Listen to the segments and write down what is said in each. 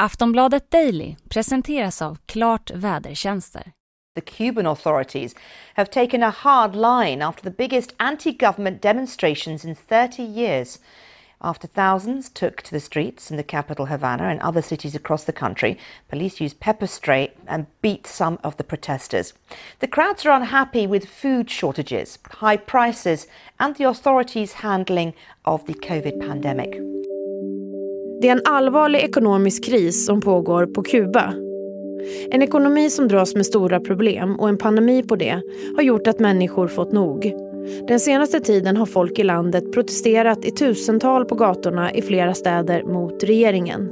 Aftonbladet Daily presenteras av Klart Vädertjänster. The Cuban authorities have taken a hard line after the biggest anti government demonstrations in 30 years. After thousands took to the streets in the capital Havana and other cities across the country, police used pepper spray and beat some of the protesters. The crowds are unhappy with food shortages, high prices, and the authorities' handling of the COVID pandemic. Det är en allvarlig ekonomisk kris som pågår på Kuba. En ekonomi som dras med stora problem och en pandemi på det har gjort att människor fått nog. Den senaste tiden har folk i landet protesterat i tusental på gatorna i flera städer mot regeringen.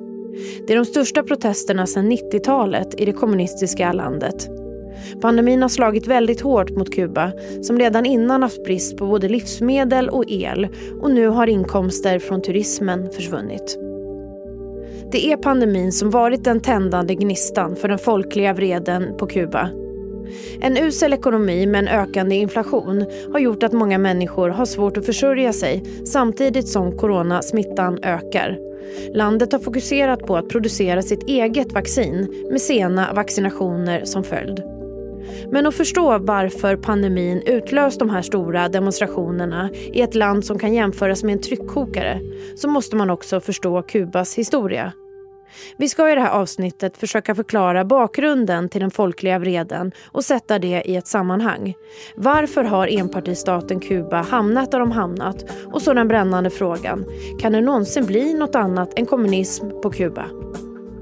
Det är de största protesterna sedan 90-talet i det kommunistiska landet. Pandemin har slagit väldigt hårt mot Kuba som redan innan haft brist på både livsmedel och el och nu har inkomster från turismen försvunnit. Det är pandemin som varit den tändande gnistan för den folkliga vreden på Kuba. En usel ekonomi med en ökande inflation har gjort att många människor har svårt att försörja sig samtidigt som coronasmittan ökar. Landet har fokuserat på att producera sitt eget vaccin med sena vaccinationer som följd. Men att förstå varför pandemin utlöst de här stora demonstrationerna i ett land som kan jämföras med en tryckkokare så måste man också förstå Kubas historia. Vi ska i det här avsnittet försöka förklara bakgrunden till den folkliga vreden och sätta det i ett sammanhang. Varför har enpartistaten Kuba hamnat där de hamnat? Och så den brännande frågan, kan det någonsin bli något annat än kommunism på Kuba?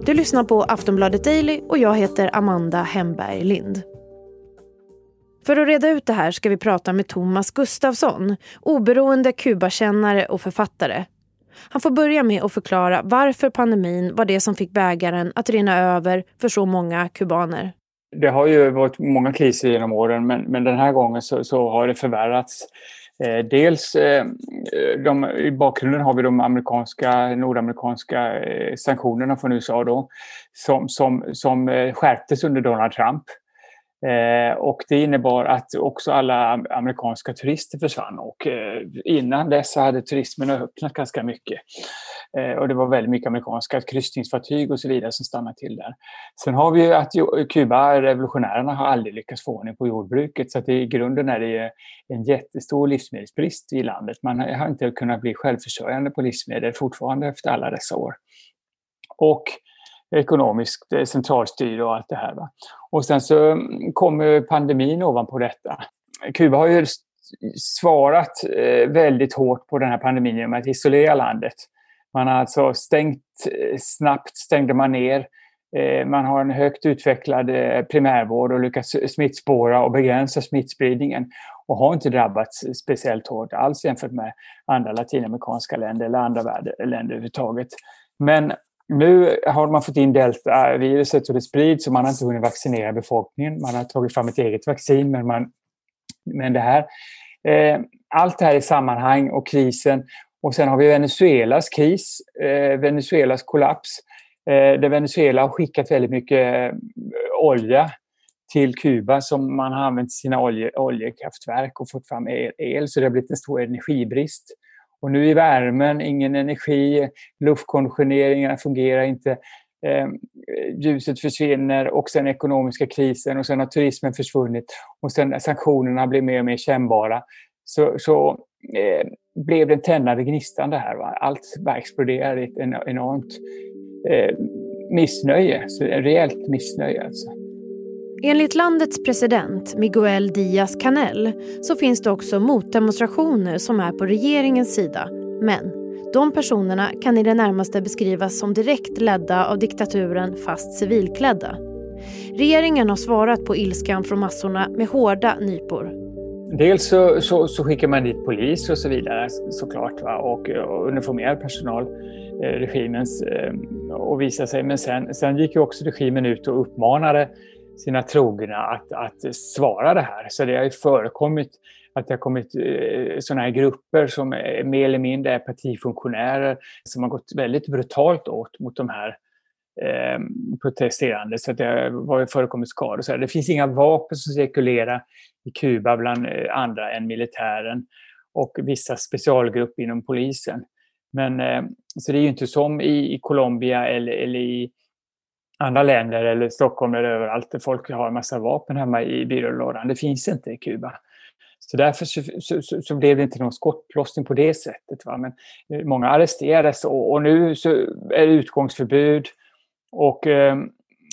Du lyssnar på Aftonbladet Daily och jag heter Amanda Hemberg Lind. För att reda ut det här ska vi prata med Thomas Gustafsson, oberoende Kubakännare och författare. Han får börja med att förklara varför pandemin var det som fick bägaren att rinna över för så många kubaner. Det har ju varit många kriser genom åren men, men den här gången så, så har det förvärrats. Eh, dels eh, de, i bakgrunden har vi de amerikanska, nordamerikanska eh, sanktionerna från USA då, som, som, som eh, skärptes under Donald Trump. Eh, och det innebar att också alla amerikanska turister försvann och eh, innan dess hade turismen öppnat ganska mycket. Eh, och det var väldigt mycket amerikanska kryssningsfartyg och så vidare som stannade till där. Sen har vi ju att Kuba, revolutionärerna, har aldrig lyckats få ordning på jordbruket så att i grunden är det en jättestor livsmedelsbrist i landet. Man har inte kunnat bli självförsörjande på livsmedel fortfarande efter alla dessa år. Och ekonomiskt eh, centralstyre och allt det här. Va? Och sen så mm, kommer pandemin ovanpå detta. Kuba har ju svarat eh, väldigt hårt på den här pandemin genom att isolera landet. Man har alltså stängt, eh, snabbt stängde man ner. Man har en högt utvecklad primärvård och lyckats smittspåra och begränsa smittspridningen och har inte drabbats speciellt hårt alls jämfört med andra latinamerikanska länder eller andra länder överhuvudtaget. Men nu har man fått in deltaviruset och det sprids och man har inte hunnit vaccinera befolkningen. Man har tagit fram ett eget vaccin men, man, men det här eh, allt det här i sammanhang och krisen och sen har vi Venezuelas kris, eh, Venezuelas kollaps eh, där Venezuela har skickat väldigt mycket eh, olja till Kuba som man har använt sina olje, oljekraftverk och fått fram el, el så det har blivit en stor energibrist. Och nu i värmen, ingen energi, luftkonditioneringarna fungerar inte, eh, ljuset försvinner och sen ekonomiska krisen och sen har turismen försvunnit och sen sanktionerna blir mer och mer kännbara. Så, så eh, blev det en tändande gnistan det här. Va? Allt bara exploderade i ett enormt eh, missnöje, så rejält missnöje alltså. Enligt landets president Miguel Díaz-Canel så finns det också motdemonstrationer som är på regeringens sida. Men de personerna kan i det närmaste beskrivas som direkt ledda av diktaturen fast civilklädda. Regeringen har svarat på ilskan från massorna med hårda nypor. Dels så, så, så skickar man dit polis och så vidare såklart va? och, och uniformerad personal, eh, regimens, eh, och visar sig. Men sen, sen gick ju också regimen ut och uppmanade sina trogna att, att svara det här. Så det har ju förekommit att det har kommit eh, sådana här grupper som är, mer eller mindre är partifunktionärer som har gått väldigt brutalt åt mot de här eh, protesterande. Så det har förekommit skador. Så det finns inga vapen som cirkulerar i Kuba bland eh, andra än militären och vissa specialgrupper inom polisen. Men, eh, så det är ju inte som i, i Colombia eller, eller i andra länder eller Stockholm eller överallt där folk har en massa vapen hemma i byrålådan. Det finns inte i Kuba. Så därför så, så, så, blev det inte någon skottlossning på det sättet. Va? Men eh, många arresterades och, och nu så är det utgångsförbud. Och, eh,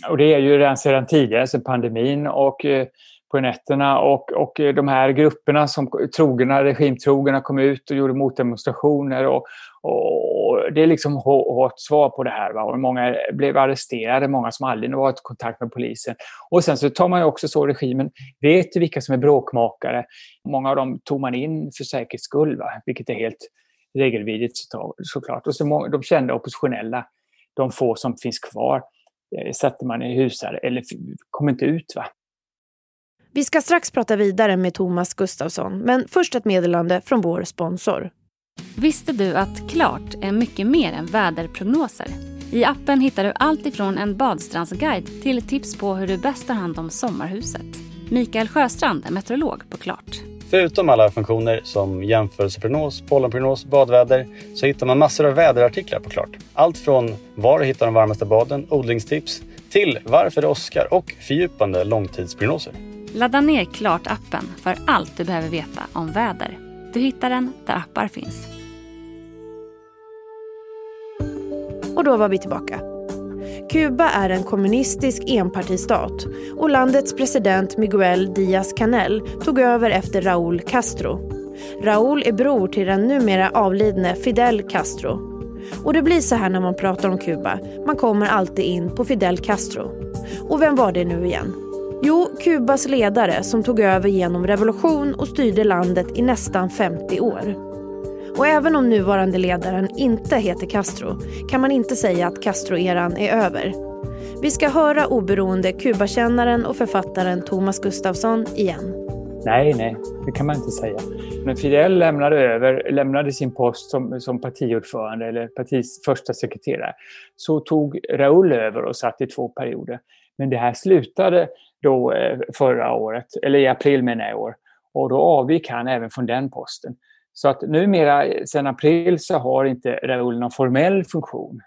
och det är ju redan sedan tidigare, sedan pandemin. Och eh, på nätterna och, och eh, de här grupperna som trogna, regimtrogna kom ut och gjorde motdemonstrationer. Och, och det är liksom hårt svar på det här. Va? Och många blev arresterade, många som aldrig varit i kontakt med polisen. Och sen så tar man ju också så, regimen vet vilka som är bråkmakare. Många av dem tog man in för säkerhets skull, va? vilket är helt regelvidrigt såklart. Och så de kända oppositionella, de få som finns kvar, eh, satte man i husar eller kom inte ut. Va? Vi ska strax prata vidare med Thomas Gustafsson, men först ett meddelande från vår sponsor. Visste du att Klart är mycket mer än väderprognoser? I appen hittar du allt ifrån en badstrandsguide till tips på hur du bäst tar hand om sommarhuset. Mikael Sjöstrand är meteorolog på Klart. Förutom alla funktioner som jämförelseprognos, pollenprognos, badväder så hittar man massor av väderartiklar på Klart. Allt från var du hittar de varmaste baden, odlingstips till varför det åskar och fördjupande långtidsprognoser. Ladda ner Klart-appen för allt du behöver veta om väder. Du hittar den där appar finns. Och då var vi tillbaka. Kuba är en kommunistisk enpartistat och landets president Miguel Díaz-Canel tog över efter Raúl Castro. Raúl är bror till den numera avlidne Fidel Castro. Och det blir så här när man pratar om Kuba. Man kommer alltid in på Fidel Castro. Och vem var det nu igen? Jo, Kubas ledare som tog över genom revolution och styrde landet i nästan 50 år. Och även om nuvarande ledaren inte heter Castro kan man inte säga att Castro-eran är över. Vi ska höra oberoende Kubakännaren och författaren Thomas Gustafsson igen. Nej, nej, det kan man inte säga. Men Fidel lämnade över, lämnade sin post som, som partiordförande eller partis första sekreterare. Så tog Raúl över och satt i två perioder. Men det här slutade då eh, förra året, eller i april menar jag i år. Och då avgick han även från den posten. Så att numera, sedan april, så har inte Raoul någon formell funktion.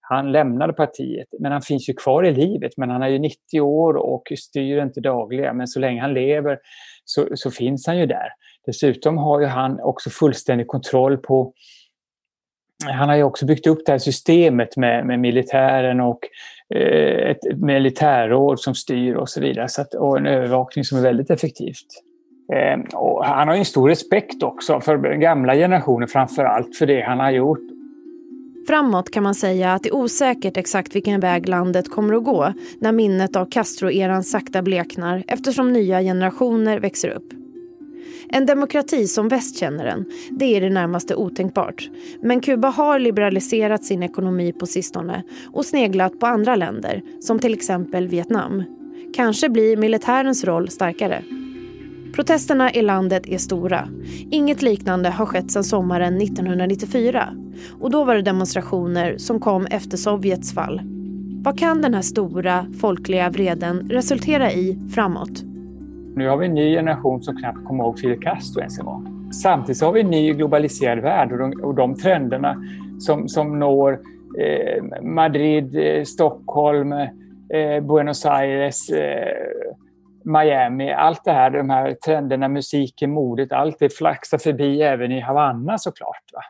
Han lämnade partiet, men han finns ju kvar i livet. Men han är ju 90 år och styr inte dagligen. Men så länge han lever så, så finns han ju där. Dessutom har ju han också fullständig kontroll på han har ju också byggt upp det här systemet med, med militären och Eh, ett militärråd som styr och så vidare. Så att, och en övervakning som är väldigt effektivt. Eh, och han har en stor respekt också för den gamla generationen framför allt för det han har gjort. Framåt kan man säga att det är osäkert exakt vilken väg landet kommer att gå när minnet av Castro-eran sakta bleknar eftersom nya generationer växer upp. En demokrati som väst känner den, det är det närmaste otänkbart. Men Kuba har liberaliserat sin ekonomi på sistone och sneglat på andra länder, som till exempel Vietnam. Kanske blir militärens roll starkare. Protesterna i landet är stora. Inget liknande har skett sedan sommaren 1994. Och då var det demonstrationer som kom efter Sovjets fall. Vad kan den här stora folkliga vreden resultera i framåt? Nu har vi en ny generation som knappt kommer ihåg Fidel Castro ens en gång. Samtidigt har vi en ny globaliserad värld och de, och de trenderna som, som når eh, Madrid, eh, Stockholm, eh, Buenos Aires, eh, Miami, allt det här, de här trenderna, musiken, modet, allt det flaxar förbi även i Havanna såklart. Va?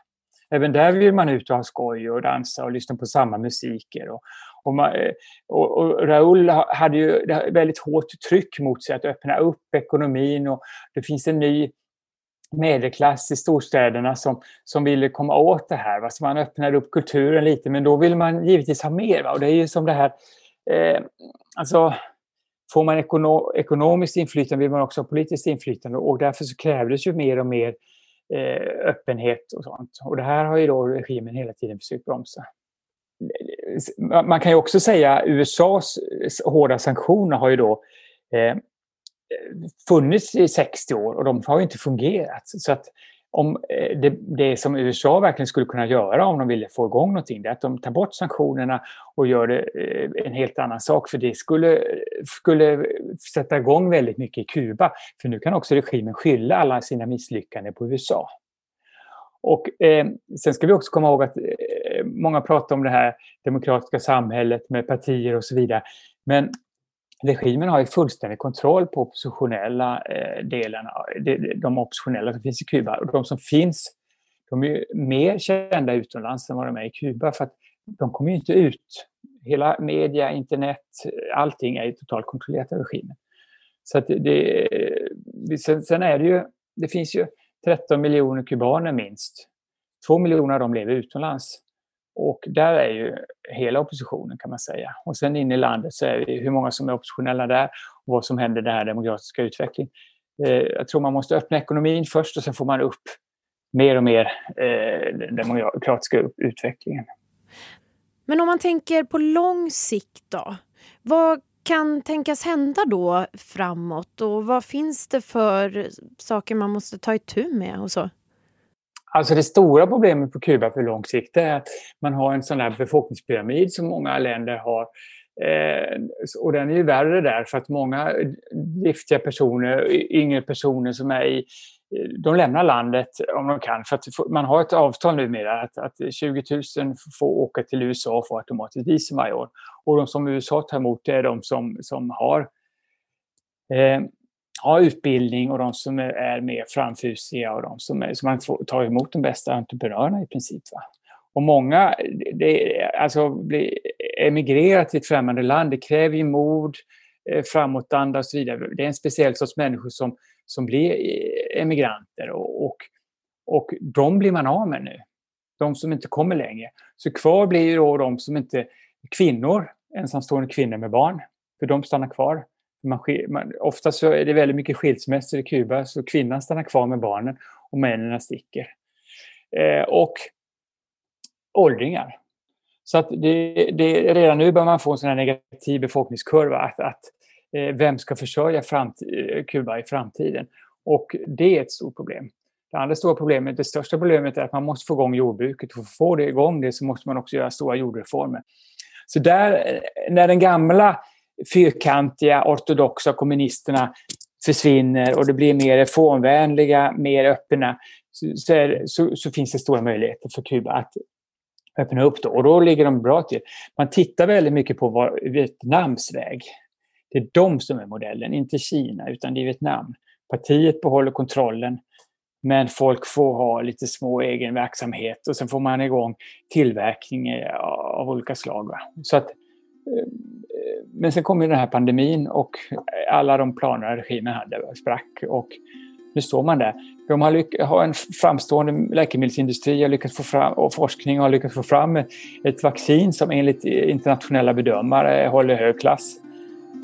Även där vill man ut och ha skoj och dansa och lyssna på samma musiker. Och, och, man, eh, och, och Raúl hade ju väldigt hårt tryck mot sig att öppna upp ekonomin och det finns en ny medelklass i storstäderna som, som ville komma åt det här. Va? Så man öppnade upp kulturen lite men då vill man givetvis ha mer. Va? Och det är ju som det här, eh, alltså får man ekono ekonomiskt inflytande vill man också ha politiskt inflytande och därför så krävdes ju mer och mer eh, öppenhet och sånt. Och det här har ju då regimen hela tiden försökt bromsa man kan ju också säga USAs hårda sanktioner har ju då eh, funnits i 60 år och de har ju inte fungerat. Så att om eh, det, det, som USA verkligen skulle kunna göra om de ville få igång någonting, det är att de tar bort sanktionerna och gör det eh, en helt annan sak. För det skulle, skulle sätta igång väldigt mycket i Kuba. För nu kan också regimen skylla alla sina misslyckanden på USA. Och eh, sen ska vi också komma ihåg att eh, många pratar om det här demokratiska samhället med partier och så vidare. Men regimen har ju fullständig kontroll på oppositionella eh, delarna, de, de oppositionella som finns i Kuba. Och de som finns, de är ju mer kända utomlands än vad de är i Kuba för att de kommer ju inte ut. Hela media, internet, allting är ju totalt kontrollerat av regimen. Så att det, sen, sen är det ju, det finns ju 13 miljoner kubaner minst. Två miljoner av dem lever utomlands. Och där är ju hela oppositionen kan man säga. Och sen inne i landet så är det hur många som är oppositionella där och vad som händer i den här demokratiska utvecklingen. Eh, jag tror man måste öppna ekonomin först och sen får man upp mer och mer eh, den demokratiska utvecklingen. Men om man tänker på lång sikt då? Vad kan tänkas hända då framåt och vad finns det för saker man måste ta itu med och så? Alltså det stora problemet på Kuba på lång sikt är att man har en sån här befolkningspyramid som många länder har. Eh, och den är ju värre där för att många giftiga personer, yngre personer som är i de lämnar landet om de kan. För att man har ett avtal numera att, att 20 000 får åka till USA och få automatiskt visum varje år. Och de som USA tar emot är de som, som har, eh, har utbildning och de som är mer framfusiga och de som, är, som man får emot de bästa entreprenörerna i princip. Va? Och många, det, alltså bli, emigrera till ett främmande land, det kräver ju mod, eh, framåtanda och så vidare. Det är en speciell sorts människor som som blir eh, emigranter och, och, och de blir man av med nu. De som inte kommer längre. Så kvar blir ju då de som inte, kvinnor, ensamstående kvinnor med barn, för de stannar kvar. Man, man, ofta så är det väldigt mycket skilsmässor i Kuba så kvinnan stannar kvar med barnen och männen sticker. Eh, och åldringar. Så att det, det, redan nu börjar man få en sån här negativ befolkningskurva. Att, att Eh, vem ska försörja eh, Kuba i framtiden? Och det är ett stort problem. Det andra stora problemet, det största problemet är att man måste få igång jordbruket. För att få det igång det så måste man också göra stora jordreformer. Så där, eh, när den gamla fyrkantiga ortodoxa kommunisterna försvinner och det blir mer reformvänliga, mer öppna, så, så, så, finns det stora möjligheter för Kuba att öppna upp då. Och då ligger de bra till. Man tittar väldigt mycket på Vietnams väg. Det är de som är modellen, inte Kina utan det är Vietnam. Partiet behåller kontrollen men folk får ha lite små egen verksamhet och sen får man igång tillverkning eh, av olika slag. Så att, eh, men sen kom ju den här pandemin och alla de planer regimen hade sprack och nu står man där. De har, har en framstående läkemedelsindustri har lyckats få fram, och forskning har lyckats få fram ett vaccin som enligt internationella bedömare håller hög klass.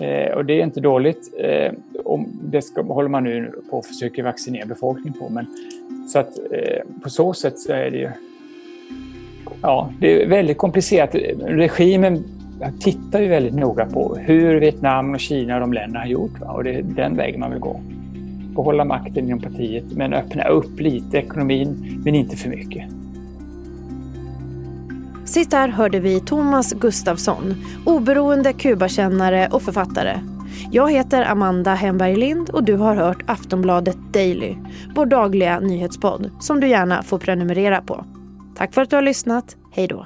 Eh, och det är inte dåligt. Eh, och det ska, håller man nu på att försöka vaccinera befolkningen på. Men, så att eh, på så sätt så är det ju... Ja, det är väldigt komplicerat. Regimen jag tittar ju väldigt noga på hur Vietnam och Kina och de länderna har gjort. Va? Och det är den vägen man vill gå. Behålla makten inom partiet men öppna upp lite ekonomin, men inte för mycket. Sist här hörde vi Thomas Gustafsson, oberoende Kubakännare och författare. Jag heter Amanda Hemberg Lind och du har hört Aftonbladet Daily, vår dagliga nyhetspodd som du gärna får prenumerera på. Tack för att du har lyssnat. Hej då.